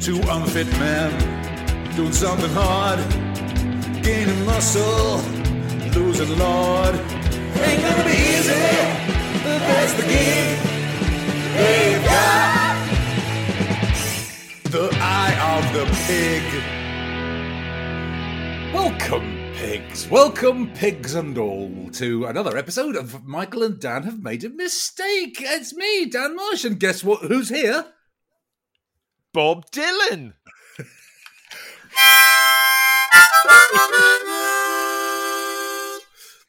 Two unfit men doing something hard, gaining muscle, losing lord. Ain't gonna be easy, but that's the game. They've got the eye of the pig. Welcome, pigs. Welcome, pigs and all, to another episode of Michael and Dan Have Made a Mistake. It's me, Dan Marsh, and guess what? Who's here? Bob Dylan.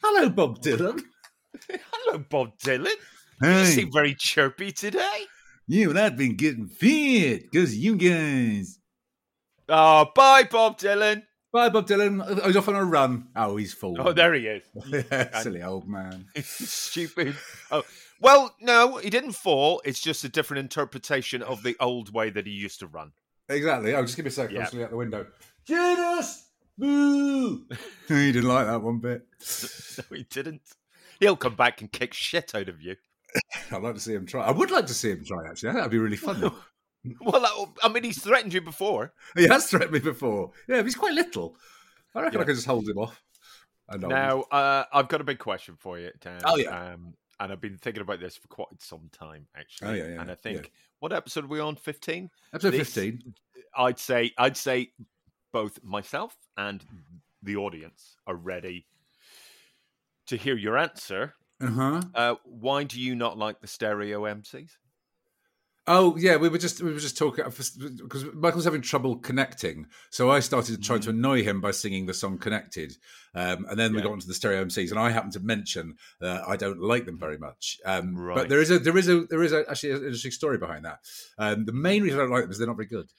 Hello, Bob Dylan. Hello, Bob Dylan. You seem very chirpy today. you and I've been getting fed because you guys. Oh, bye, Bob Dylan. Bye, Bob Dylan. Oh, He's off on a run. Oh, he's full. Oh, there he is. Silly old man. Stupid. Oh, well, no, he didn't fall. It's just a different interpretation of the old way that he used to run. Exactly. Oh, just give me a second. Yeah. I'm just out the window. Judas! Boo! he didn't like that one bit. No, he didn't. He'll come back and kick shit out of you. I'd like to see him try. I would like to see him try, actually. I think that'd be really fun. Well, I- I mean, he's threatened you before. he has threatened me before. Yeah, but he's quite little. I reckon Yeah. I could just hold him off. Now, uh, I've got a big question for you, Dan. Oh, yeah. Um, and I've been thinking about this for quite some time, actually. Oh, yeah, yeah, And I think, yeah. what episode are we on? 15? Episode this- 15. I'd say I'd say both myself and the audience are ready to hear your answer. Uh-huh. Uh, why do you not like the stereo MCs? Oh yeah, we were just we were just talking because Michael's having trouble connecting, so I started trying to annoy him by singing the song "Connected," um, and then we Mm-hmm. Yeah. got onto the stereo MCs, and I happened to mention uh, I don't like them very much. Um, But there is a there is a there is a, actually an interesting story behind that. Um, the main reason I don't like them is they're not very good.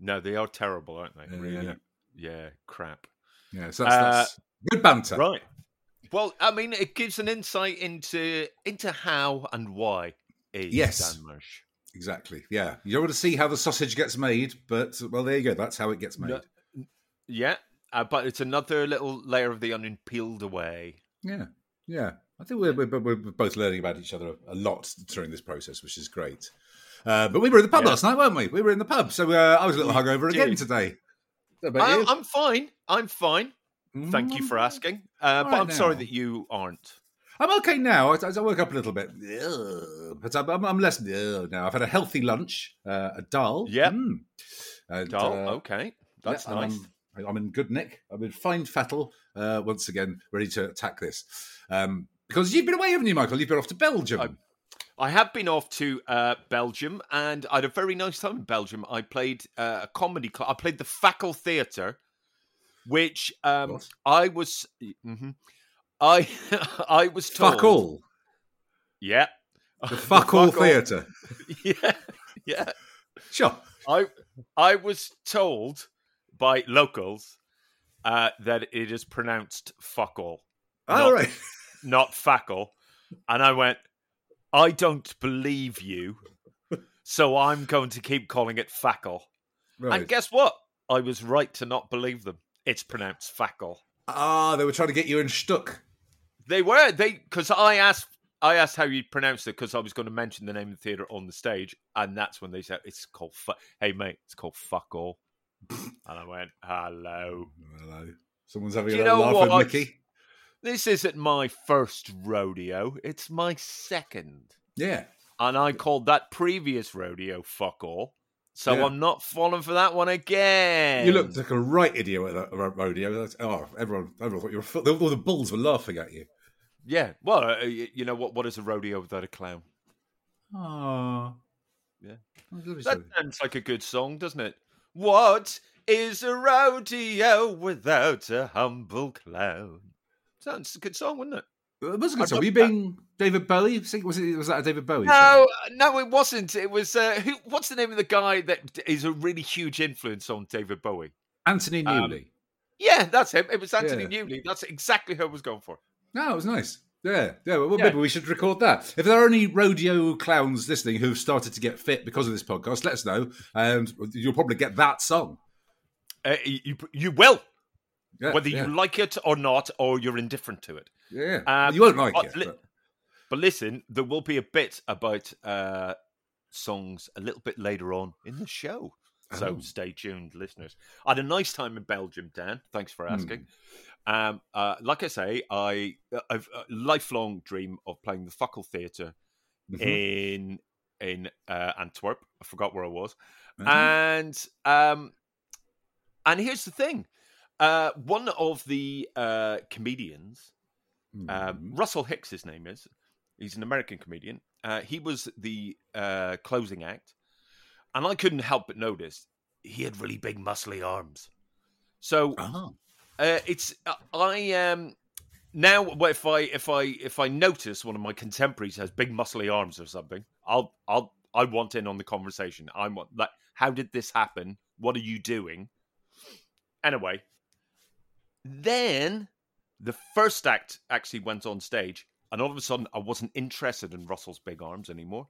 No, they are terrible, aren't they? Yeah, really? yeah. Yeah, crap. Yeah, so that's, Uh, that's good banter. Right. Well, I mean, it gives an insight into into how and why is Yes. Dan Marsh. Exactly. Yeah, you don't want to see how the sausage gets made, but well, there you go. That's how it gets made. No. Yeah, uh, but it's another little layer of the onion peeled away. Yeah, yeah. I think we're, we're, we're both learning about each other a lot during this process, which is great. Uh, but we were in the pub Yeah. last night, weren't we? We were in the pub, so uh, I was a little hungover again today. I, I'm fine. I'm fine. Thank you for asking. Uh, but right I'm sorry that you aren't. I'm okay now. I, I woke up a little bit, Ugh. but I'm, I'm, less now. I've had a healthy lunch, uh, a dal. Yep. Mm. And, uh, okay. That's yeah, nice. I'm, I'm in good nick. I'm in fine fettle. Uh, once again, ready to attack this. Um, because you've been away, haven't you, Michael? You've been off to Belgium. I- I have been off to uh, Belgium and I had a very nice time in Belgium. I played uh, a comedy club. I played the Fakkel Theatre, which um, I was. mhm. I I was told. Fuck all. Yeah. The fuck all Fuck all. theatre. Yeah. Yeah. Sure. I I was told by locals uh, that it is pronounced fuck all, All Not- right. not fackle. And I went, I don't believe you, so I'm going to keep calling it fackle. Right. And guess what? I was right to not believe them. It's pronounced fackle. ah, they were trying to get you in stuck. They were they because I asked I asked how you pronounced it because I was going to mention the name of the theater on the stage, and that's when they said it's called. Fu- hey mate, it's called fuck all. and I went, hello. Hello. Someone's having Do a you little know laugh at Mickey. This isn't my first rodeo; it's my second. Yeah. and I called that previous rodeo fuck all. So Yeah. I'm not falling for that one again. You looked like a right idiot at that rodeo. Oh, everyone, everyone thought you were. All the bulls were laughing at you. yeah. Well, uh, you know what? What is a rodeo without a clown? Oh. Yeah. That, That sounds like a good song, doesn't it? What is a rodeo without a humble clown? Sounds a good song, wouldn't it? It was a good I'd song. Were that. being David Bowie? Was it? Was that a David Bowie? No, song? no, it wasn't. It was uh, who? What's the name of the guy that is a really huge influence on David Bowie? Anthony Um, Newley. Yeah, that's him. It was Anthony Yeah. Newley. That's exactly who I was going for. No, it was nice. Yeah, yeah. Well, Yeah. maybe we should record that. If there are any rodeo clowns listening who've started to get fit because of this podcast, let us know, and you'll probably get that song. Uh, you you will, Yeah, whether yeah, you like it or not, or you're indifferent to it. Yeah. Um, you won't like but it. li- but- listen, there will be a bit about uh, songs a little bit later on in the show. So Oh. stay tuned, listeners. I had a nice time in Belgium, Dan. Thanks for asking. Um, uh, like I say, I I've a lifelong dream of playing the Fuckle Theatre Mhm. in in uh, Antwerp. I forgot where I was, Mhm. and um, and here's the thing. Uh, one of the uh, um, Mhm. Russell Hicks, his name is. He's an American comedian. Uh, he was the uh, closing act, and I couldn't help but notice he had really big, muscly arms. So Ah. uh, it's uh, I um now if I if I if I notice one of my contemporaries has big muscly arms or something, I'll I'll I want in on the conversation. I want like how did this happen? What are you doing? Anyway, then the first act actually went on stage, and all of a sudden I wasn't interested in Russell's big arms anymore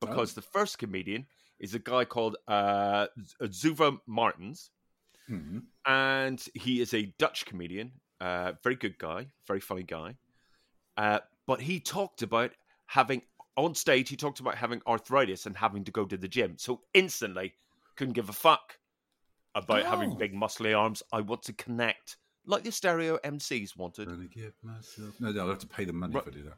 because the first comedian is a guy called uh, Zuva Martins Mhm. and he is a Dutch comedian, uh, very good guy, very funny guy. Uh, but he talked about having on stage. He talked about having arthritis and having to go to the gym. So instantly, couldn't give a fuck about having Oh. big muscly arms. I want to connect, like the stereo MCs wanted. Gonna give myself. No, no, I'll have to pay them money Right. if I do that.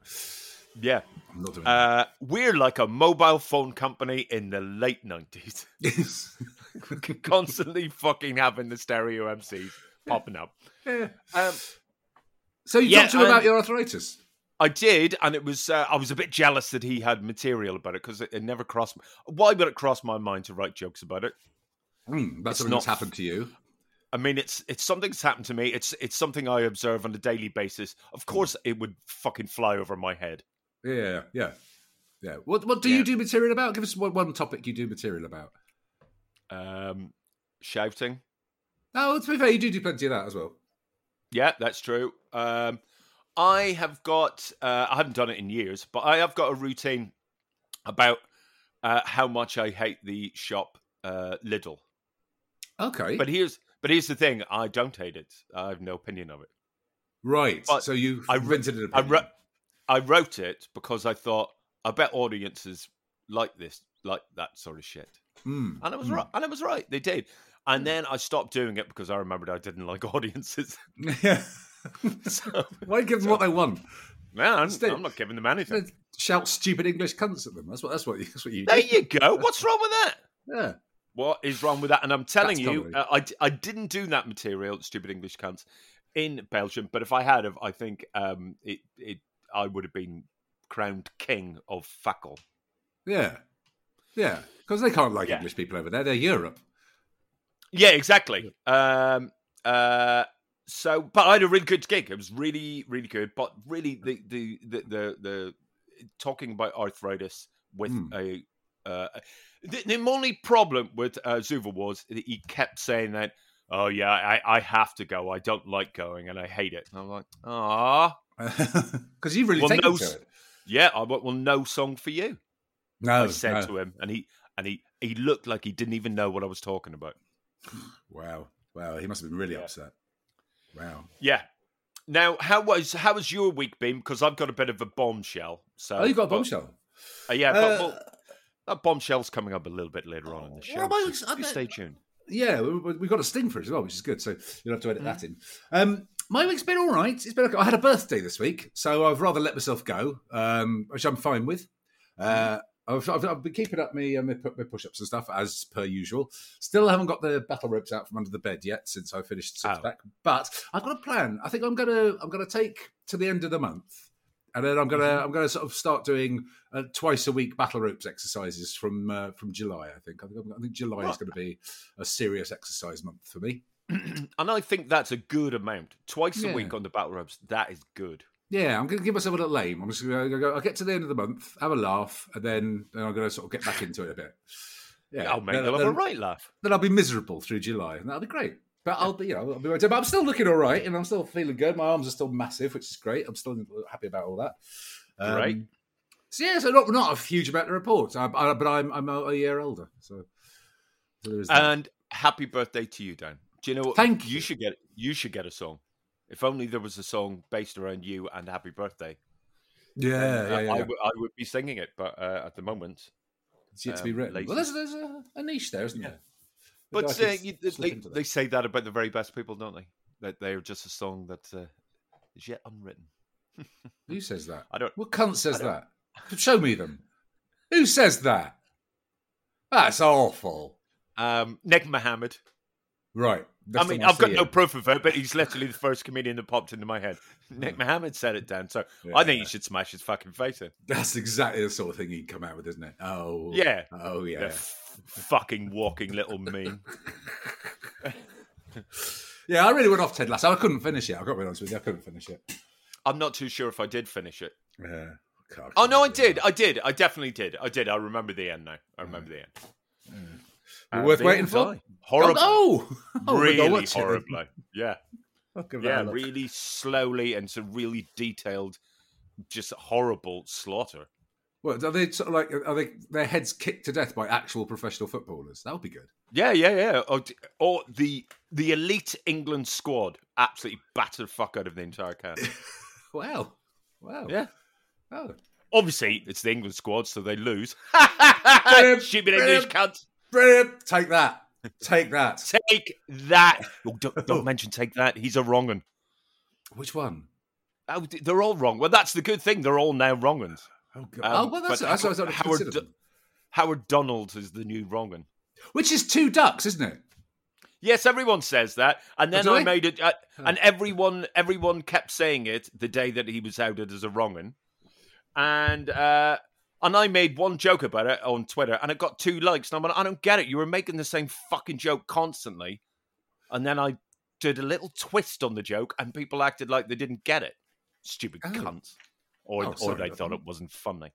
Yeah, I'm not doing that. uh, we're like a mobile phone company in the late nineties, Yes. constantly fucking having the stereo MCs popping up. yeah. Um, So you Yeah, talked to him about your arthritis. I did, and it was uh, I was a bit jealous that he had material about it because it, it never crossed. Why would it cross my mind to write jokes about it? Mm, that's It's something not- that's happened to you. I mean, it's it's something that's happened to me. It's it's something I observe on a daily basis. Of course, it would fucking fly over my head. Yeah, yeah, yeah. What what do Yeah. you do material about? Give us one, one topic you do material about. Um, shouting, Oh, to be fair, you do do plenty of that as well. yeah, that's true. Um, I have got uh, I haven't done it in years, but I have got a routine about uh, how much I hate the shop uh, Lidl. Okay, But here's but here's the thing: I don't hate it. I have no opinion of it. right. but so you I re- rented an I wrote, I wrote it because I thought I bet audiences like this, like that sort of shit, Mm, and I was mm. right. And I was right. They did. And then I stopped doing it because I remembered I didn't like audiences. Yeah. so, Why give them what they want? man, I'm, Instead- I'm not giving them anything. Shout stupid English cunts at them. That's what. That's what. You, that's what you There do. you go. What's wrong with that? Yeah. What is wrong with that? And I'm telling That's you, uh, I, I didn't do that material, stupid English cunts, in Belgium. But if I had, have, I think um, it, it, I would have been crowned king of Fakkel. Yeah. Yeah. Because they can't like Yeah. English people over there. They're Europe. Yeah, exactly. Um, uh, so, but I had a really good gig. It was really, really good. But really, the the the the, the talking about arthritis with Hmm. a uh, the, the only problem with uh, Zuva was that he kept saying that. Oh yeah, I, I have to go. I don't like going, and I hate it. And I'm like, ah, Because you've really Well, taken no to it. yeah. I want well, no song for you. No, I said no. to him, and he and he he looked like he didn't even know what I was talking about. Wow. Wow. He must have been really Yeah. upset. Wow. Yeah. Now, how was how was your week been? Because I've got a bit of a bombshell. So, Oh, you got a but- bombshell. uh, yeah, but Uh, well, that bombshell's coming up a little bit later on in the show. Well, so I you stay tuned. Yeah, we- we- we've got a sting for it as well, which is good. So you'll have to edit Mm. that in. Um, my week's been all right. It's been. Okay. I had a birthday this week, so I've rather let myself go, um, which I'm fine with. Uh, I've, I've, I've been keeping up my, uh, my, my push-ups and stuff as per usual. Still haven't got the battle ropes out from under the bed yet since I finished six Oh. pack. But I've got a plan. I think I'm gonna I'm gonna take to the end of the month, and then I'm gonna Mm-hmm. I'm gonna sort of start doing uh, twice a week battle ropes exercises from uh, from July. I think I think, I think July is going to be a serious exercise month for me. and I think that's a good amount. Twice Yeah. a week on the battle ropes. That is good. Yeah, I'm going to give myself a little aim. I'm just going to go. I'll get to the end of the month, have a laugh, and then, then I'm going to sort of get back into it a bit. Yeah, I'll make then, them have then, a right laugh. then I'll be miserable through July, and that'll be great. But I'll be, you know, I'll be right. But I'm still looking all right, and I'm still feeling good. My arms are still massive, which is great. I'm still happy about all that. Um, Great. So yeah, so not not a huge amount to report, I, I, but I'm I'm a, a year older, so, so there is that. And happy birthday to you, Dan. Do you know what? Thank you. you. should get you should get a song. If only there was a song based around you and happy birthday. yeah, then, yeah, uh, yeah. I, w- I would be singing it, but uh, at the moment, it's yet to be um, written. lazy. Well, there's, there's a, a niche there, isn't Yeah. there? But uh, you, they, they say that about the very best people, don't they? That they are just a song that uh, is yet unwritten. Who says that? I don't. What cunt says that? Show me them. Who says that? That's awful. Um, Nick Mohammed. Right. I mean, I've got see no proof of it, but he's literally the first comedian that popped into my head. Nick Mohammed said it down, so I think you should smash his fucking face in. That's exactly the sort of thing he'd come out with, isn't it? Oh. Yeah. Oh, yeah. f- fucking walking little meme. Yeah, I really went off Ted Lasso. I couldn't finish it. I've got to be honest with you. I couldn't finish it. I'm not too sure if I did finish it. Yeah. God, Oh no, I did. I did. I definitely did. I did. I remember the end now. I remember the end. that. Uh, Worth waiting for? Horrible. Oh, no. Oh, we'll really it horribly. Yeah. Yeah, that a look. really slowly and some really detailed, just horrible slaughter. What are they sort of like? Are they their heads kicked to death by actual professional footballers? That would be good. Yeah, yeah, yeah. Or, or the the elite England squad absolutely battered the fuck out of the entire camp. Wow, wow. yeah. Oh, Obviously, it's the England squad, so they lose. Stupid English brilliant. Take that. Take that. Take that. Oh, don't, don't mention take that. He's a wrong un. Which one? Oh, they're all wrong. Well, that's the good thing. They're all now wrong uns. Oh, God. Um, oh well, that's, that's what I was Howard. Du- Howard Donald is the new wrong un. Which is two ducks, isn't it? Yes, everyone says that, and then Oh, do I they? made it, uh, and everyone everyone kept saying it the day that he was outed as a wrong un, and uh, and I made one joke about it on Twitter, and it got two likes, and I'm like, I don't get it. You were making the same fucking joke constantly, and then I did a little twist on the joke, and people acted like they didn't get it. Stupid Oh. cunts, or Oh, or they thought it wasn't funny.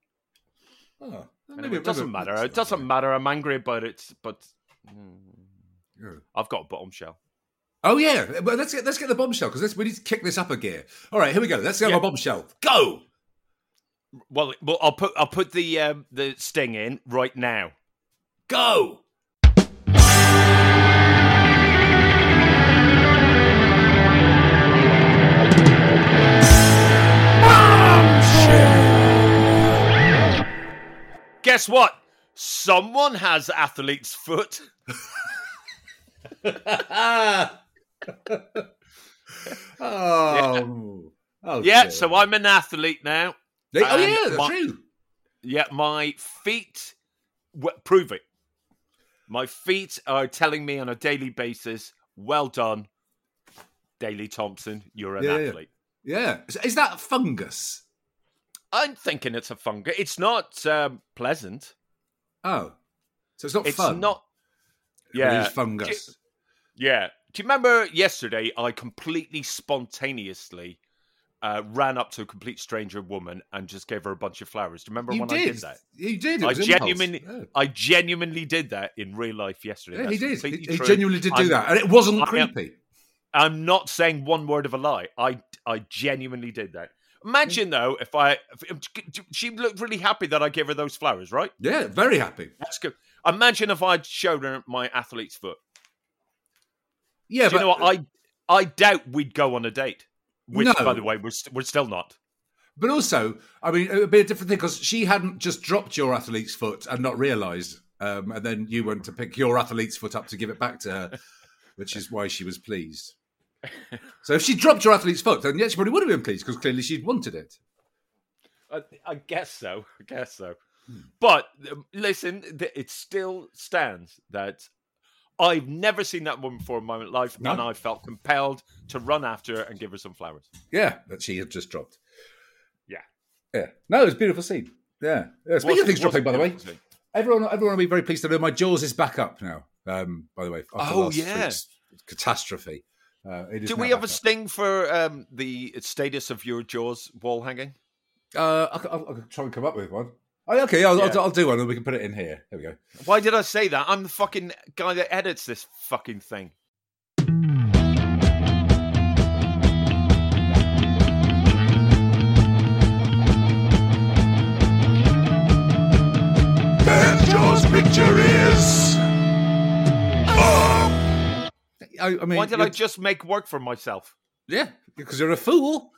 Oh, Anyway, it doesn't matter. It doesn't matter. I'm angry about it, but mm, I've got a bombshell. Oh yeah, well, let's get let's get the bombshell because we need to kick this up a gear. All right, here we go. Let's get Yeah. our bombshell. Go. Well, well, I'll put I'll put the um, the sting in right now. Go. Guess what? Someone has athlete's foot. oh. oh Yeah, so I'm an athlete now. They- oh yeah, that's my- true. Yeah, my feet w- prove it. My feet are telling me on a daily basis, "Well done, Daley Thompson. You're an Yeah, athlete." Yeah, is, that fungus? I'm thinking it's a fungus. It's not um, pleasant. Oh, so it's not It's fun. not. Yeah, fungus. Yeah. Do you remember yesterday? I completely spontaneously uh, ran up to a complete stranger woman and just gave her a bunch of flowers. Do you remember You when did. I did that? You did. I genuinely, Yeah. I genuinely did that in real life yesterday. Yeah, he did. He, he genuinely did do I'm- that, and it wasn't I am- creepy. I'm not saying one word of a lie. I, I genuinely did that. Imagine though, if I, if, she looked really happy that I gave her those flowers, right? Yeah, very happy. That's good. Imagine if I'd showed her my athlete's foot. Yeah, Do but you know what? I, I doubt we'd go on a date. Which, No. by the way, we're, st- we're still not. But also, I mean, it would be a different thing because she hadn't just dropped your athlete's foot and not realised, um, and then you went to pick your athlete's foot up to give it back to her, which is why she was pleased. So if she dropped your athlete's foot, then yes, she probably would have been pleased because clearly she'd wanted it. I, I guess so. I guess so. Hmm. But um, listen, th- it still stands that I've never seen that woman before in my life, No. and I felt compelled to run after her and give her some flowers. Yeah, that she had just dropped. Yeah. Yeah. No, it was a beautiful scene. Yeah. yeah. Speaking Was- of things dropping, by the way, beautiful. everyone, everyone will be very pleased to know my Jaws is back up now. Um, by the way, Oh, yeah. catastrophe. Uh, it is Do we have a up. sting for um, the status of your Jaws wall hanging? Uh, I'll, I'll, I'll try and come up with one. Oh, okay, I'll, Yeah. I'll, I'll do one and we can put it in here. There we go. Why did I say that? I'm the fucking guy that edits this fucking thing. And Jaws picture is. I, I mean, Why did you're- I just make work for myself? Yeah, because you're a fool.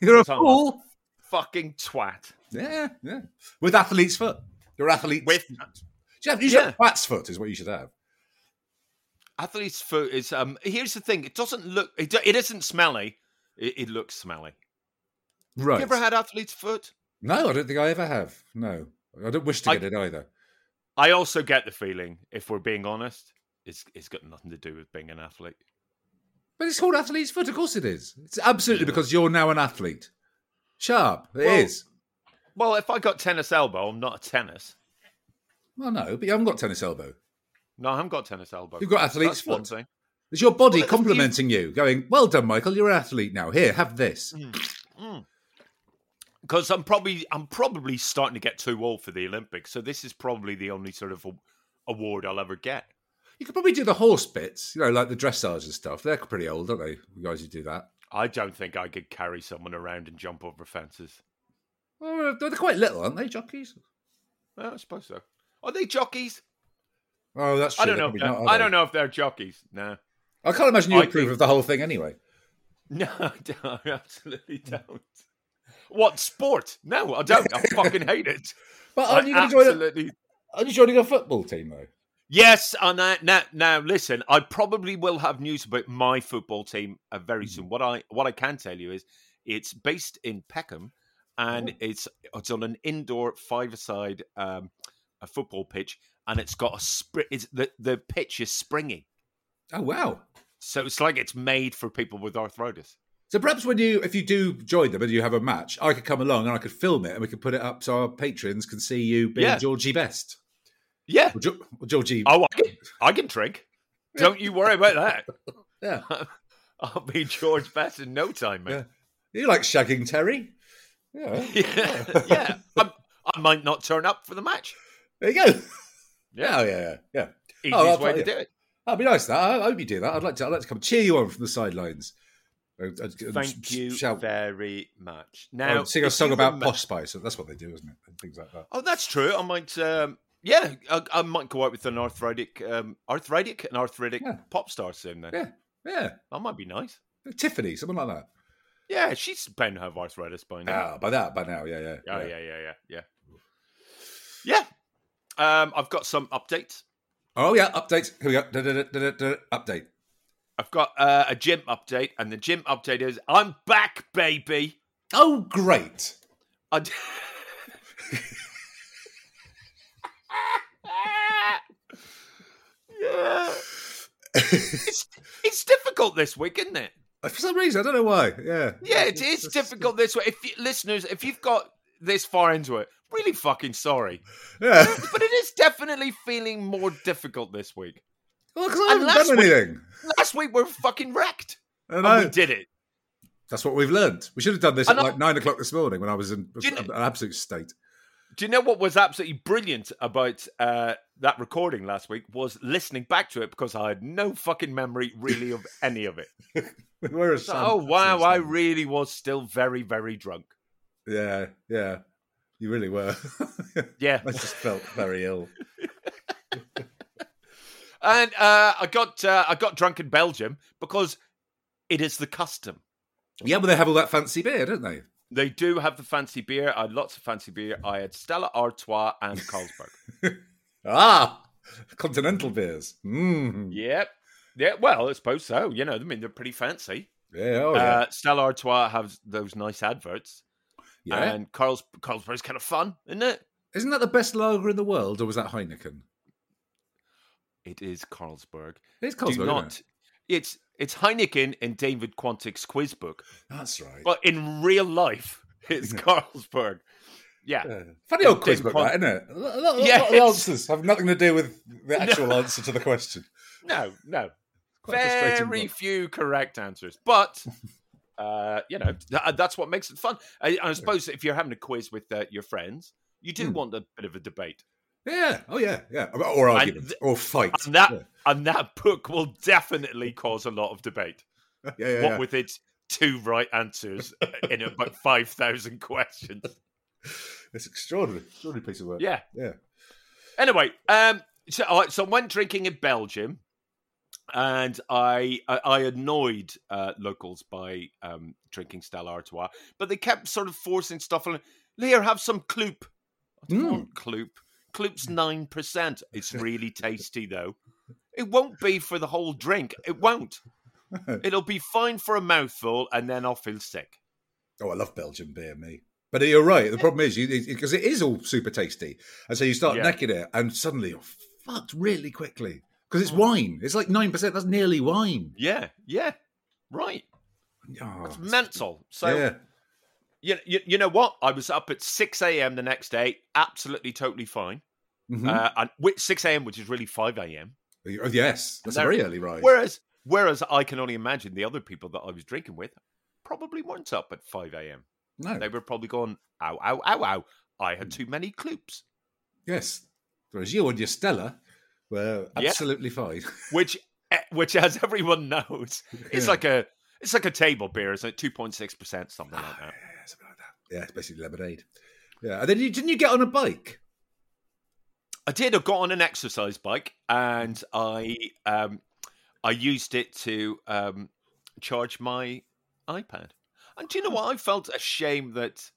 You're a Son of a- fool. Fucking twat. Yeah, yeah. With athlete's foot. Your athlete's With You, have, you should Yeah. have twat's foot, is what you should have. Yeah. That's what you should have. Athlete's foot is. Um, here's the thing: it doesn't look. It, it isn't smelly. It, it looks smelly. Right. You ever had athlete's foot? no, I don't think I ever have. No, I don't wish to I- get it either. I also get the feeling, if we're being honest, it's it's got nothing to do with being an athlete. But it's called athlete's foot. Of course it is. It's absolutely Yeah. because you're now an athlete. Sharp. It is. Well, Well, if I got tennis elbow, I'm not a tennis. Well, no, but you haven't got tennis elbow. No, I haven't got tennis elbow. You've got athlete's That's foot. thing. It's your body Well, if you- complimenting you, going, "Well done, Michael. You're an athlete now. Here, have this." Mm, mm. Because I'm probably I'm probably starting to get too old for the Olympics, so this is probably the only sort of a, award I'll ever get. You could probably do the horse bits, you know, like the dressage and stuff. They're pretty old, aren't they? The guys who do that. I don't think I could carry someone around and jump over fences. Well, they're quite little, aren't they, jockeys? Well, I suppose so. Are they jockeys? Oh, that's true. I don't know. If they're- not, I don't know if they're jockeys. No, I can't imagine you I approve think- of the whole thing anyway. no, I, don't, I absolutely don't. What sport? No, I don't. I fucking hate it. But um, aren't you going to join? A, absolutely. aren't you joining a football team though? Yes, and I, now, now listen. I probably will have news about my football team uh, very Mm-hmm. soon. What I what I can tell you is it's based in Peckham, and Oh. it's it's on an indoor five-a-side um, a football pitch, and it's got a spring. It's the the pitch is springy, Oh wow! so it's like it's made for people with arthritis. So perhaps when you, if you do join them and you have a match, I could come along and I could film it and we could put it up so our patrons can see you being Yeah. Georgie Best. Yeah. Or, Jo- or Georgie. Oh, I can, I can drink. Don't you worry about that. Yeah. I'll be George Best in no time, mate. You like shagging Terry? Yeah. Yeah, yeah. I might not turn up for the match. There you go. Yeah. Oh, yeah, yeah, yeah. Easiest I'll way to you. do it. That'd be nice. That I hope you do that. I'd like to. I'd like to come cheer you on from the sidelines. Thank you Shout, very much. oh, Now, sing a song about remem- Posh Spice. That's what they do, isn't it? And things like that. Oh, that's true. I might. Um, yeah, I, I might go out with an arthritic, um, arthritic, an arthritic Yeah. pop star soon. Then Yeah, yeah. that might be nice. Tiffany, something like that. Yeah, she's bound to have arthritis by now. Ah, by that, by now, yeah, yeah. Oh yeah, yeah, yeah, yeah, yeah. Um, I've got some updates. Oh yeah, updates. Here we go. Da, da, da, Update. I've got uh, a gym update, and the gym update is I'm back, baby. Oh, great. I d- yeah. It's, it's difficult this week, isn't it? Uh, for some reason, I don't know why. Yeah. Yeah, it is difficult this way. If you, listeners, if you've got this far into it, really fucking sorry. Yeah. But it is definitely feeling more difficult this week. Well, because I haven't last done week- anything. Last week we are fucking wrecked, And and I, we did it. that's what we've learned. We should have done this And at I- like nine o'clock this morning when I was in Do you know- an absolute state. Do you know what was absolutely brilliant about uh, that recording last week? Was listening back to it because I had no fucking memory really of any of it. We were So, oh wow, I really was still very, very drunk. Yeah, yeah. You really were. Yeah, I just felt very ill. and uh, I got uh, I got drunk in Belgium because it is the custom. Yeah, but they have all that fancy beer, don't they? They do have the fancy beer. I had lots of fancy beer. I had Stella Artois and Carlsberg. Ah, continental beers. Mm. yep. Yeah, well, I suppose so. You know, I mean, they're pretty fancy. Yeah, oh yeah. Uh, Stella Artois has those nice adverts. yeah. And Carl's Carlsberg's kind of fun, isn't it? Isn't that the best lager in the world, or was that Heineken? It is Carlsberg. It's Do Carlsberg, isn't not. It? It's it's Heineken in David Quantick's quiz book, That's right. but in real life, it's Carlsberg. Yeah. Yeah. Funny old quiz book, Quant- that, isn't it? A lot, a lot- of the answers have nothing to do with the actual answer to the question. No, no. Quite a frustrating Very few correct answers, but uh, you know th- that's what makes it fun. I, I suppose if you're having a quiz with uh, your friends, you do Hmm. want a bit of a debate, Yeah. Oh, yeah. Yeah. Or argument. th- or fight. and that Yeah. and that book will definitely cause a lot of debate. Yeah, yeah, what yeah. with its two right answers in about five thousand questions. It's extraordinary. Extraordinary piece of work. Yeah. Yeah. Anyway, um, so right, so I went drinking in Belgium, and I I, I annoyed uh, locals by um, drinking Stella Artois, but they kept sort of forcing stuff on. Here, have some Kloop. I don't Mm. want Kloop. Kloop's mm. nine percent. It's really tasty though. It won't be for the whole drink. It won't. It'll be fine for a mouthful, and then I'll feel sick. Oh, I love Belgian beer, me. But you're right. The problem is, because it is all super tasty, and so you start Yeah. necking it, and suddenly you're fucked really quickly because it's mm. wine. It's like nine percent. That's nearly wine. Yeah, yeah, right. Oh, It's mental. So yeah, you, you you know what? I was up at six a.m. the next day, absolutely totally fine. Mhm. Uh, and with six a.m., which is really five a.m. Oh, yes, that's a very early rise. Whereas whereas I can only imagine the other people that I was drinking with probably weren't up at five a.m. no, They were probably going, ow, ow, ow, ow. I had too many cloops. yes. Whereas you and your Stella were Yeah. absolutely fine. which eh, which as everyone knows it's Yeah. like a it's like a table beer it's like 2.6% something like yeah, that something like that. Yeah, it's basically lemonade. Yeah, and then you, didn't you get on a bike? i did i got on an exercise bike and i um i used it to um charge my ipad and do you know what i felt ashamed that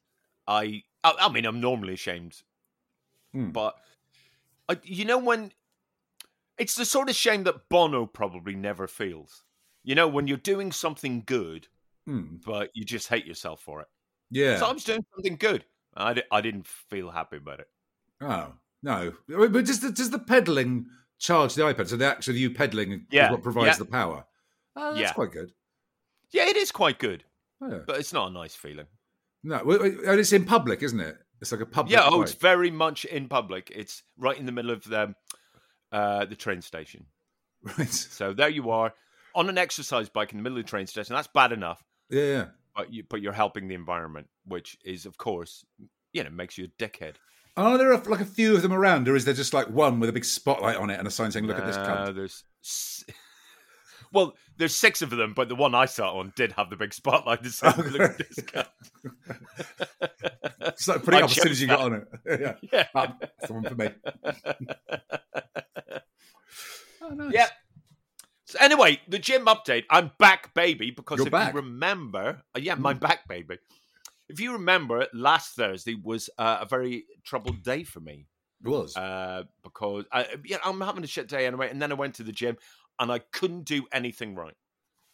i i, I mean i'm normally ashamed Hmm. but I, you know when it's the sort of shame that bono probably never feels you know when you're doing something good Hmm. but you just hate yourself for it. Yeah. So I was doing something good. I, di- I didn't feel happy about it. Oh no! But does the does the pedaling charge the iPad? So the actually you pedaling Yeah, is what provides yeah. the power. Oh, that's Yeah. quite good. Yeah, it is quite good, Yeah. but it's not a nice feeling. No, and it's in public, isn't it? It's like a public. Yeah, oh, it's very much in public. It's right in the middle of the, uh, the train station. right. So there you are on an exercise bike in the middle of the train station. That's bad enough, Yeah, yeah. But you but you're helping the environment, which is of course, you know, makes you a dickhead. Are there like a few of them around, or is there just like one with a big spotlight on it and a sign saying "Look at this Uh, cunt"? There's. s- Well, there's six of them, but the one I sat on did have the big spotlight that said, "Look at this guy." It's like putting I up as soon as you got on it. yeah, Yeah. Ah, that's the one for me. Oh, nice. Yeah. So anyway, the gym update. I'm back, baby, because You're if back. you remember, uh, yeah, my Mm. back, baby. If you remember, last Thursday was uh, a very troubled day for me It was. uh, because I, yeah, I'm having a shit day anyway, and then I went to the gym and I couldn't do anything right.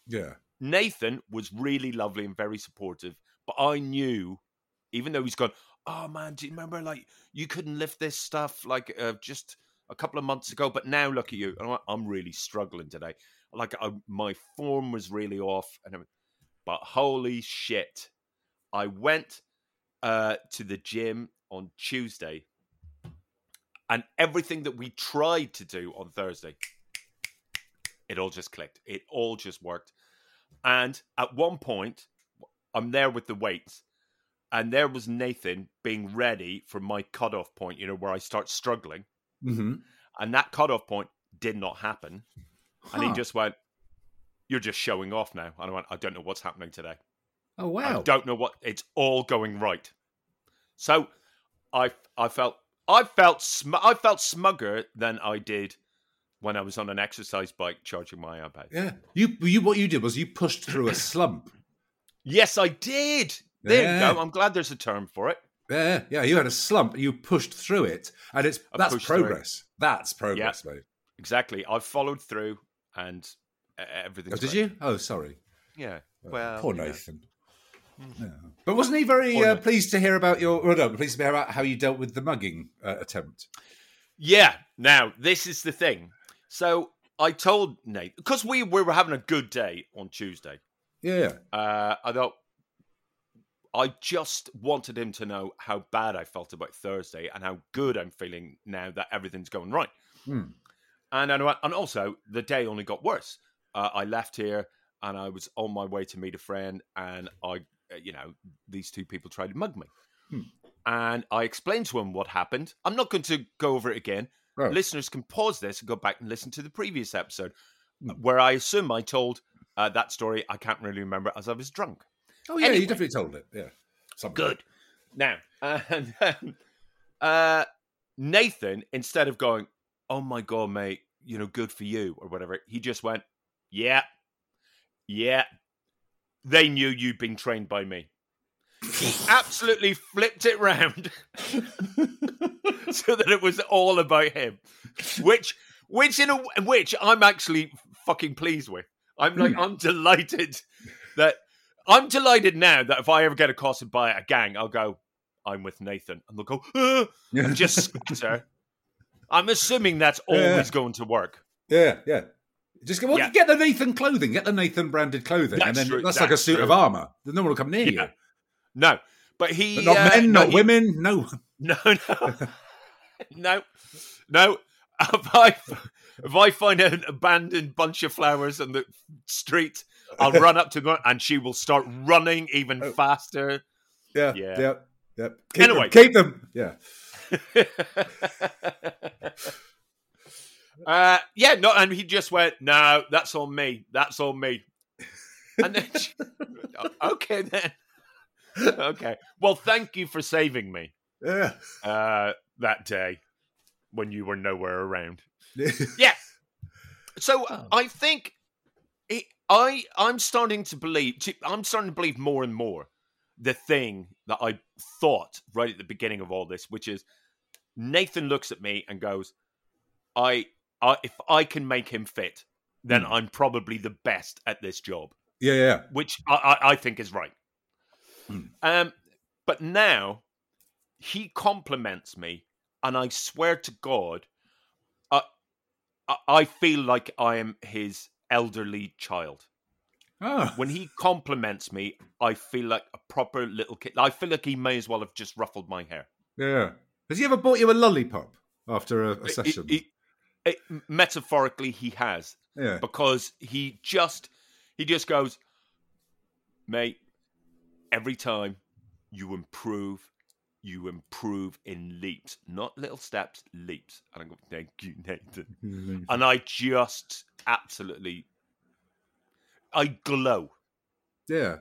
yeah. Nathan was really lovely and very supportive, but I knew, even though he's gone, oh man, do you remember like you couldn't lift this stuff like uh, just a couple of months ago, but now look at you. I'm- really struggling today. Like I, my form was really off, and but holy shit, I went uh, to the gym on Tuesday, and everything that we tried to do on Thursday, it all just clicked. It all just worked. And at one point, I'm there with the weights, and there was Nathan being ready for my cutoff point, you know, where I start struggling. Hmm And that cutoff point did not happen. And he just went, You're just showing off now. And I went, I don't know what's happening today. Oh wow. I don't know what it's all going right. So I I felt I felt sm- I felt smugger than I did when I was on an exercise bike charging my iPad. Yeah. You you what you did was you pushed through a slump. Yes, I did. There Yeah. you go. I'm glad there's a term for it. Yeah, yeah. You had a slump. You pushed through it, and it's I that's pushed through progress. That's progress, mate. Exactly. I followed through and everything. Oh, did you? Oh, sorry. Yeah. Oh, Well, poor. Nathan. Yeah. But wasn't he very uh, pleased to hear about your? Well, no, pleased to hear about how you dealt with the mugging uh, attempt. Yeah. Now this is the thing. So I told Nate because we, we were having a good day on Tuesday. Yeah, Uh, I thought I just wanted him to know how bad I felt about Thursday and how good I'm feeling now that everything's going right. Hmm. And and and also the day only got worse. Uh, I left here and I was on my way to meet a friend, and I, uh, you know, these two people tried to mug me. Hmm. And I explained to him what happened. I'm not going to go over it again. Listeners can pause this and go back and listen to the previous episode, Hmm. where I assume I told uh, that story. I can't really remember as I was drunk. Oh yeah, Anyway. you definitely told it. Yeah, Something. Good. Now, and um, uh, Nathan, instead of going, "Oh my god, mate, you know, good for you" or whatever, he just went, "Yeah, yeah." They knew you'd been trained by me. He absolutely flipped it round so that it was all about him, which which in a which I'm actually fucking pleased with. I'm like I'm delighted that I'm delighted now that if I ever get accosted by a gang, I'll go. I'm with Nathan, and they'll go "Ah," and just scatter. I'm assuming that's always Yeah. going to work. Yeah, yeah. Just go, well, Yeah. get the Nathan clothing, get the Nathan branded clothing, and then true, that's like a suit true. of armor. No one will come near Yeah. you. No, but he But not uh, men, no, not he- women, no. No, no, no, no. If I if I find an abandoned bunch of flowers on the street, I'll run up to her and she will start running even Oh. faster. Yeah, Yeah. yeah, yeah. Keep Anyway. them, keep them. Yeah, uh, yeah, no, and he just went, "No, that's on me. That's on me." And then, she- okay, then, okay. Well, thank you for saving me yeah. uh, that day when you were nowhere around. Yeah. So Oh. I think I I'm starting to believe I'm starting to believe more and more the thing that I thought right at the beginning of all this, which is Nathan looks at me and goes, "I, I if I can make him fit, then Hmm. I'm probably the best at this job." yeah, yeah. which I, I, I think is right. Hmm. Um, but now he compliments me, and I swear to God, I, I feel like I am his elderly child. Oh, When he compliments me, I feel like a proper little kid. I feel like he may as well have just ruffled my hair. yeah. Has he ever bought you a lollipop after a, a It- session? it- it- metaphorically, he has. yeah. because he just he just goes, mate. Every time you improve, you improve in leaps, not little steps, leaps. And I go, thank you, Nathan. And I just absolutely, I glow. Yeah.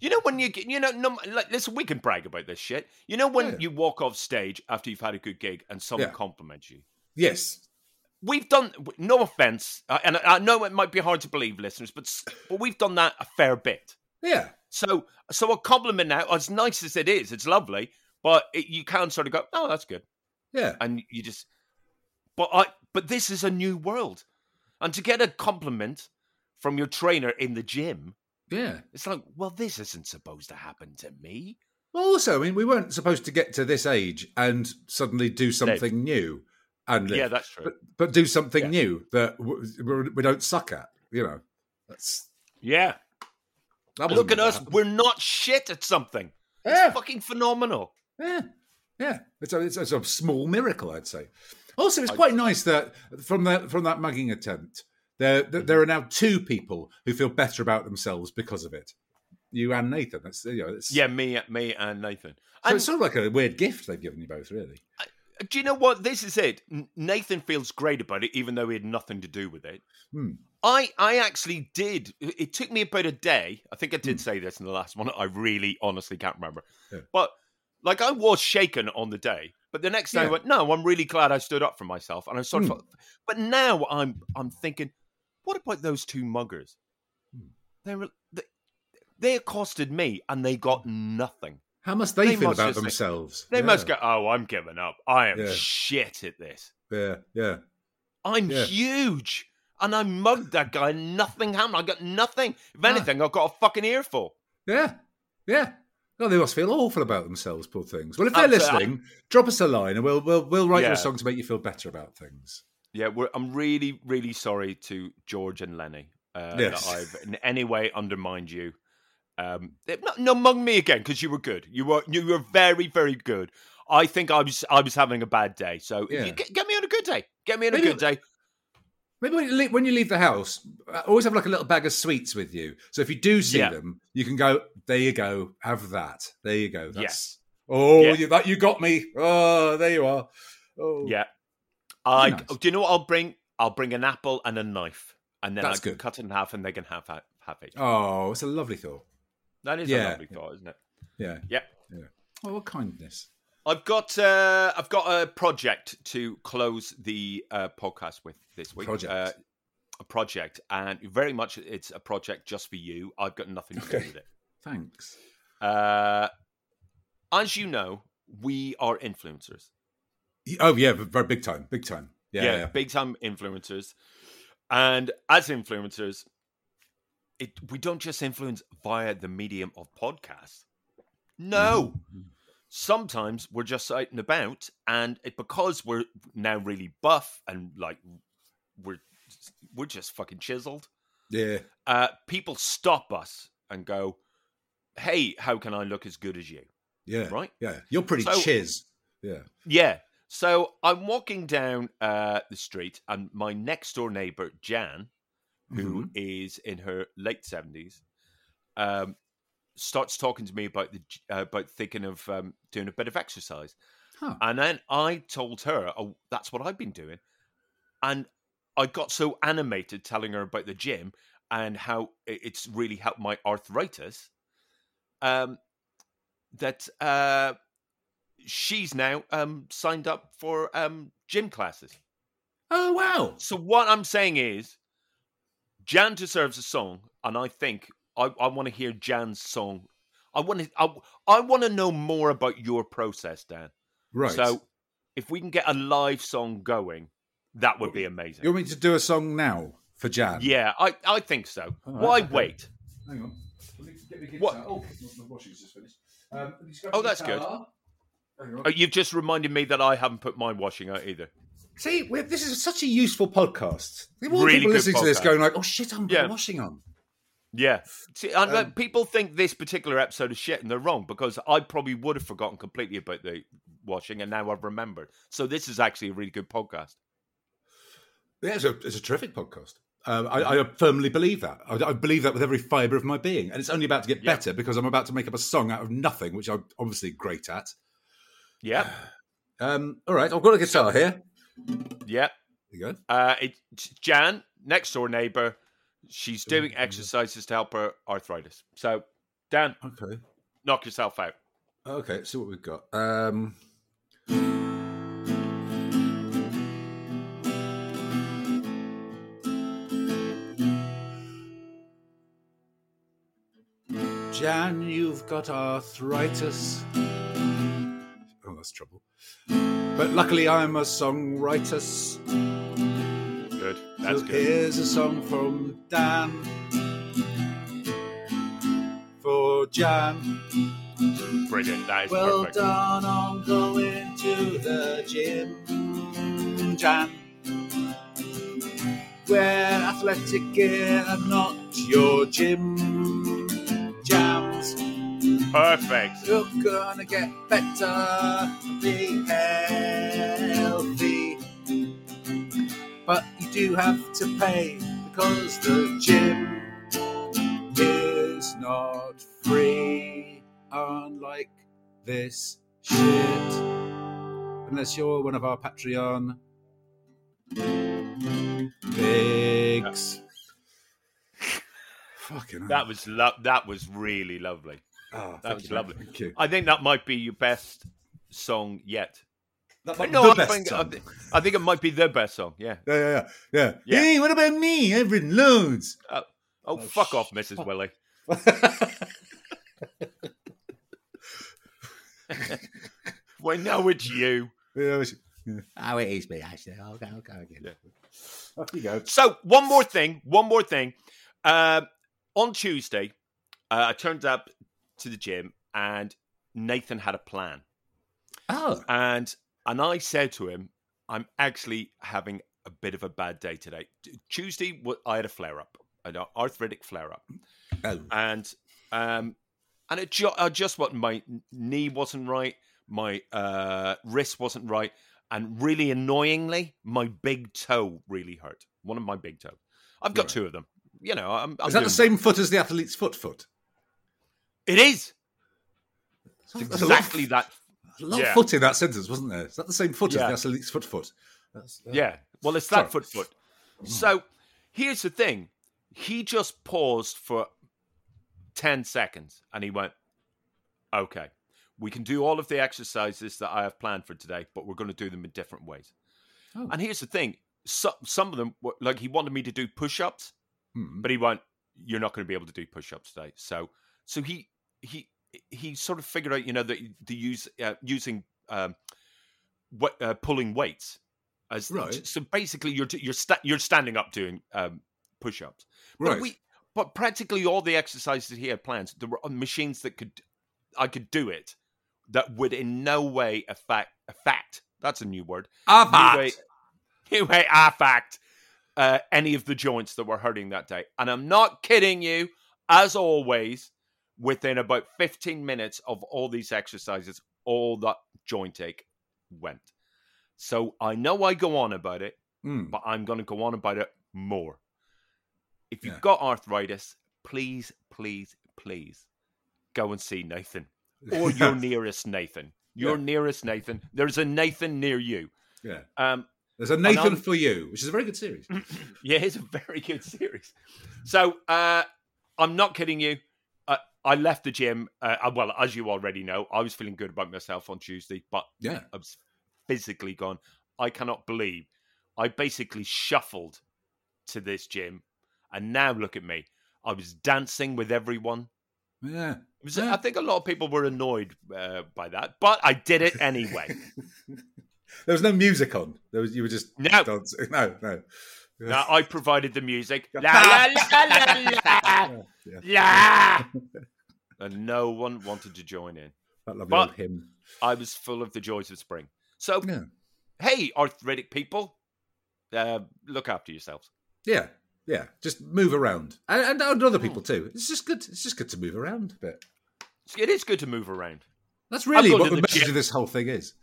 You know when you get, you know, no, like, listen, we can brag about this shit. You know when Yeah. you walk off stage after you've had a good gig and someone Yeah. compliments you. Yes. we've done no offense uh, and i know it might be hard to believe listeners but but we've done that a fair bit Yeah. So so a compliment now as nice as it is it's lovely but it, you can sort of go oh that's good Yeah. and you just but i but this is a new world and to get a compliment from your trainer in the gym Yeah. it's like well this isn't supposed to happen to me Well, also, I mean, we weren't supposed to get to this age and suddenly do something new and live. yeah that's true but, but do something Yeah. new that we don't suck at. You know, that's yeah look at us happen. we're not shit at something Yeah, it's fucking phenomenal yeah, yeah. It's a, it's, a, small miracle, I'd say. Also, it's quite nice that from that from that mugging attempt, there there are now two people who feel better about themselves because of it. You and Nathan. That's you know. It's, yeah me me and nathan So and it's sort of like a weird gift they've given you both, really. Do you know what? This is it. Nathan feels great about it, even though he had nothing to do with it. Hmm. I, I actually did. It took me about a day. I think I did Hmm. say this in the last one. I really, honestly can't remember. Yeah. But like, I was shaken on the day. But the next day, I went, "No, I'm really glad I stood up for myself." And I sort Hmm. of. But now I'm, I'm thinking, what about those two muggers? Hmm. They were. They, they accosted me, and they got nothing. How must they, They feel must about just think- themselves? They Yeah. must go, "Oh, I'm giving up. I am Yeah. shit at this." Yeah, yeah. I'm Yeah. huge. And I mugged that guy and nothing happened. I got nothing. If Ah. anything, I got a fucking earful. Yeah, yeah. Oh, they must feel awful about themselves, poor things. Well, if they're Absolutely. listening, drop us a line and we'll we'll we'll write you a song to make you feel better about things. Yeah, we're, I'm really, really sorry to George and Lenny uh, Yes. that I've in any way undermined you. Um, eh, no, no, mug me again because you were good. You were you were very, very good. I think I was I was having a bad day. So if Yeah. you get, get me on a good day. Get me on a good day. Maybe when you, leave, when you leave the house, uh, always have like a little bag of sweets with you. So if you do see Yeah. them, you can go. There you go. Have that. There you go. That's, Yes. Oh, Yeah. you, that you got me. Oh, there you are. Oh, Yeah. I nice. do you know what I'll bring? I'll bring an apple and a knife, and then That's I can good. cut it in half, and they can have ha- half each. Oh, it's a lovely thought. That is Yeah. a lovely thought, isn't it? Yeah. Yeah. Yeah. Oh, what kindness. I've got uh, I've got a project to close the uh, podcast with this week. Project. Uh, a project, and very much it's a project just for you. I've got nothing to do with it. Thanks. Uh, as you know, we are influencers. Oh yeah, very big time, big time. Yeah, yeah, yeah. big time influencers. And as influencers, it we don't just influence via the medium of podcasts. No. Sometimes we're just out and about, and it, because we're now really buff and like we're we're just fucking chiseled. Yeah. Uh, people stop us and go, "Hey, how can I look as good as you?" Yeah. Right? Yeah. You're pretty So- chiz. Yeah. Yeah. So I'm walking down uh, the street, and my next door neighbor, Jan, who is in her late seventies, um, starts talking to me about the uh, about thinking of um, doing a bit of exercise. Huh. And then I told her, "Oh, that's what I've been doing," and I got so animated telling her about the gym and how it's really helped my arthritis. Um, that uh, she's now um signed up for um gym classes. Oh wow. So what I'm saying is, Jan deserves a song, and I think I, I want to hear Jan's song. I want to I, I want to know more about your process, Dan. Right. So if we can get a live song going, that would be amazing. you want me to do a song now for Jan? Yeah, I, I think so. Right, Why okay. wait? Hang on. Let me get my What-. Oh, my washing's just finished. Um, just Oh, that's good. Oh, you've just reminded me that I haven't put my washing out either. See, this is such a useful podcast. Really people listening to this going like, "Oh shit, I'm yeah. washing on." Yeah. See, uh, Um, people think this particular episode is shit, and they're wrong because I probably would have forgotten completely about the washing, and now I've remembered. So this is actually a really good podcast. Yeah, it's a, it's a terrific podcast. Um, I, I firmly believe that. I, I believe that with every fibre of my being, and it's only about to get Yeah. better because I'm about to make up a song out of nothing, which I'm obviously great at. Yeah. Um, all right, I've got a guitar here. Yeah. There you go. Uh, it's Jan, next door neighbor. She's doing exercises to help her arthritis. So, Dan, Okay. knock yourself out. Okay, let's see what we've got. Um, Jan, you've got arthritis. Oh, that's trouble. But luckily, I'm a songwriter. That's so good. here's a song from Dan for Jan. Brilliant. That is Well perfect. done on going to the gym, Jan. Wear athletic gear and not your gym jams. Perfect. You're gonna get better, be you have to pay because the gym is not free. Unlike this shit. Unless you're one of our Patreon pigs. Fucking hell. That was lo- that was really lovely. Oh, that was you, lovely. I think that might be your best song yet. That might be No, the I best think, I, song. I think it might be the best song. Yeah. Yeah, yeah, yeah, yeah. Yeah. Hey, what about me? I've written loads. Oh, Oh, fuck sh- off, Mrs. Willie. Well, no, it's you. Yeah, it's- Oh, it is me, actually. I'll go, I'll go again. Yeah. Off you go. So, one more thing. One more thing. Um, on Tuesday, uh, I turned up to the gym and Nathan had a plan. Oh, And and I said to him, I'm actually having a bit of a bad day today. Tuesday, I had a flare up, an arthritic flare up. Oh. and um and it ju- I just what my knee wasn't right, my uh wrist wasn't right, and really annoyingly, my big toe really hurt. One of my big toe. I've got Right. two of them. You know, I'm, I'm Is that doing the same foot as the athlete's foot foot? It is It's a lot of- exactly that. A lot Yeah. of foot in that sentence, wasn't there? Is that the same foot Yeah. as foot foot? Uh, Yeah. Well, it's that Sorry. foot foot. So here's the thing. He just paused for 10 seconds and he went, okay, we can do all of the exercises that I have planned for today, but we're going to do them in different ways. Oh. And here's the thing. So, some of them, were, like he wanted me to do push-ups, Hmm. but he went, you're not going to be able to do push-ups today. So, so he, he, he sort of figured out, you know, that the use, uh, using, um, what, uh, pulling weights As Right. So basically, you're you're sta- you're standing up doing um, push-ups. But Right. we, but practically all the exercises he had planned, there were machines that could, I could do it, that would in no way affect affect. That's a new word. Way, new way affect uh, any of the joints that were hurting that day. And I'm not kidding you. As always, within about 15 minutes of all these exercises, all that joint ache went. So I know I go on about it, Mm. but I'm going to go on about it more. If you've Yeah. got arthritis, please, please, please go and see Nathan or your nearest Nathan. Your Yeah. nearest Nathan. There's a Nathan near you. yeah. Um, There's a Nathan for you, which is a very good series. yeah, it's a very good series. So uh, I'm not kidding you. I left the gym. Uh, uh, well, as you already know, I was feeling good about myself on Tuesday, but Yeah. I was physically gone. I cannot believe I basically shuffled to this gym, and now look at me. I was dancing with everyone. Yeah. Was, Yeah. I think a lot of people were annoyed uh, by that, but I did it anyway. There was no music on. There was you were just No. dancing. No, no. now, I provided the music. La, Yeah. la, la, la, la, Yeah. la. And no one wanted to join in. That lovely But- hymn. I was full of the joys of spring. So, Yeah. hey, arthritic people, uh, look after yourselves. Yeah. Yeah. Just move around. And, and other people too. It's just good. It's just good to move around a bit. It is good to move around. That's really what the the message gym. of this whole thing is.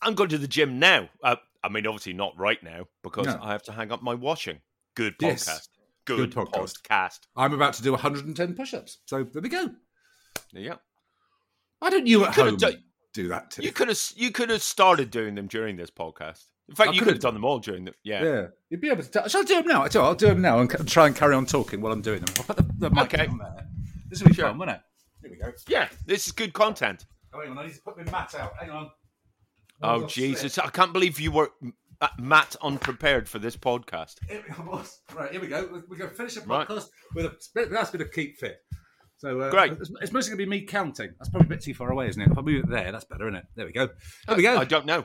I'm going to the gym now. Uh, I mean, obviously not right now because No. I have to hang up my washing. Good Yes. podcast. Good, Good podcast. podcast. I'm about to do 110 push-ups. So there we go. Yeah, Why don't you at could've home done- do that too? you could have you could have started doing them during this podcast. In fact, I you could've done them all during the yeah. Yeah, you'd be able to. Tell. Shall I do them now? I do. I'll do them now and c- try and carry on talking while I'm doing them. I'll put the, the mic Okay. on there. This will be Sure. fun, won't it? Here we go. Yeah, this is good content. Oh, hang on, I need to put my mat out. Hang on. Oh I'll Jesus. I can't believe you were uh, Matt unprepared for this podcast. Here we go. Right, here we go. We- We're going to finish the Right. podcast with a that's bit of keep fit. So uh, Great. It's, it's mostly going to be me counting. That's probably a bit too far away, isn't it? If I move it there, that's better, isn't it? There we go. There we go. I don't know.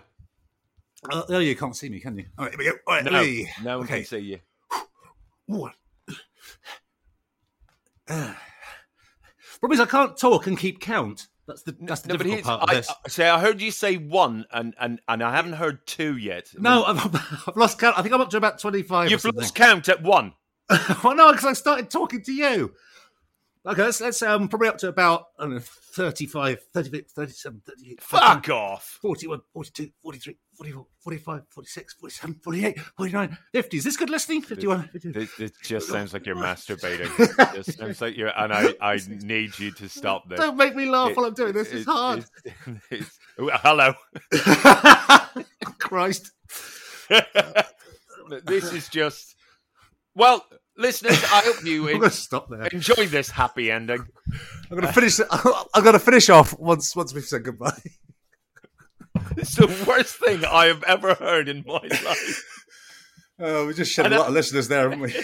Uh, oh, you can't see me, can you? All right, here we go. All right, No, three. no one okay. can see you. One. Problem is, I can't talk and keep count. That's the that's the No, difficult part of I, this. I, say I heard you say one, and, and, and I haven't heard two yet. no, I've, I've lost count. I think I'm up to about twenty-five. you've or lost count at one. well, no, because I started talking to you. Okay, let's, let's um, probably up to about I don't know, 35, 36, 37, 38, Fuck off. 41, 42, 43, 44, 45, 46, 47, 48, 49, 50. Is this good listening? 51, 52. This, this just sounds like you're masturbating. It just sounds like you're, and I, I need you to stop this. Don't make me laugh It- while I'm doing this. It's it- hard. it's- hello. Christ. this is just. Well, listeners, I hope you en- stop there. enjoy this happy ending. I'm going to finish. I'm to finish off once once we've said goodbye. It's the worst thing I have ever heard in my life, Oh, we just shed I a lot of listeners there, haven't we?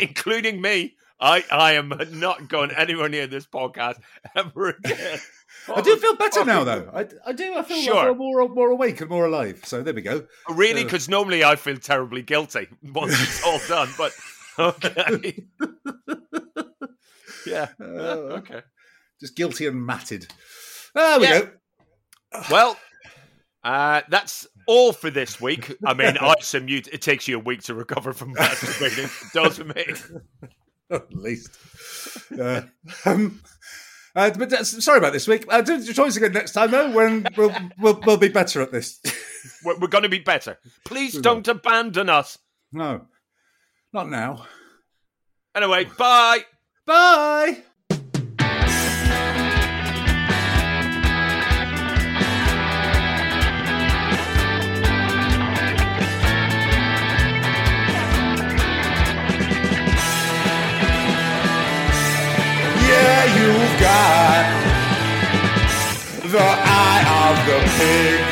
including me. I, I am not going anywhere near this podcast ever again. I do feel better now, though. I, I do. I feel, I Sure. feel more more awake and more alive. So there we go. Really? Uh, Because normally I feel terribly guilty once it's all done. But okay, yeah, Uh, okay. Just guilty and matted. There we Yeah. go. Well, uh, that's all for this week. I mean, I assume you, it takes you a week to recover from masturbating. doesn't it? At least. Uh, um, uh, but uh, sorry about this week. Uh, do choice again next time, though. When we'll, we'll we'll be better at this. We're, we're going to be better. Please don't abandon us. no, not now. Anyway, bye. Bye. Yeah,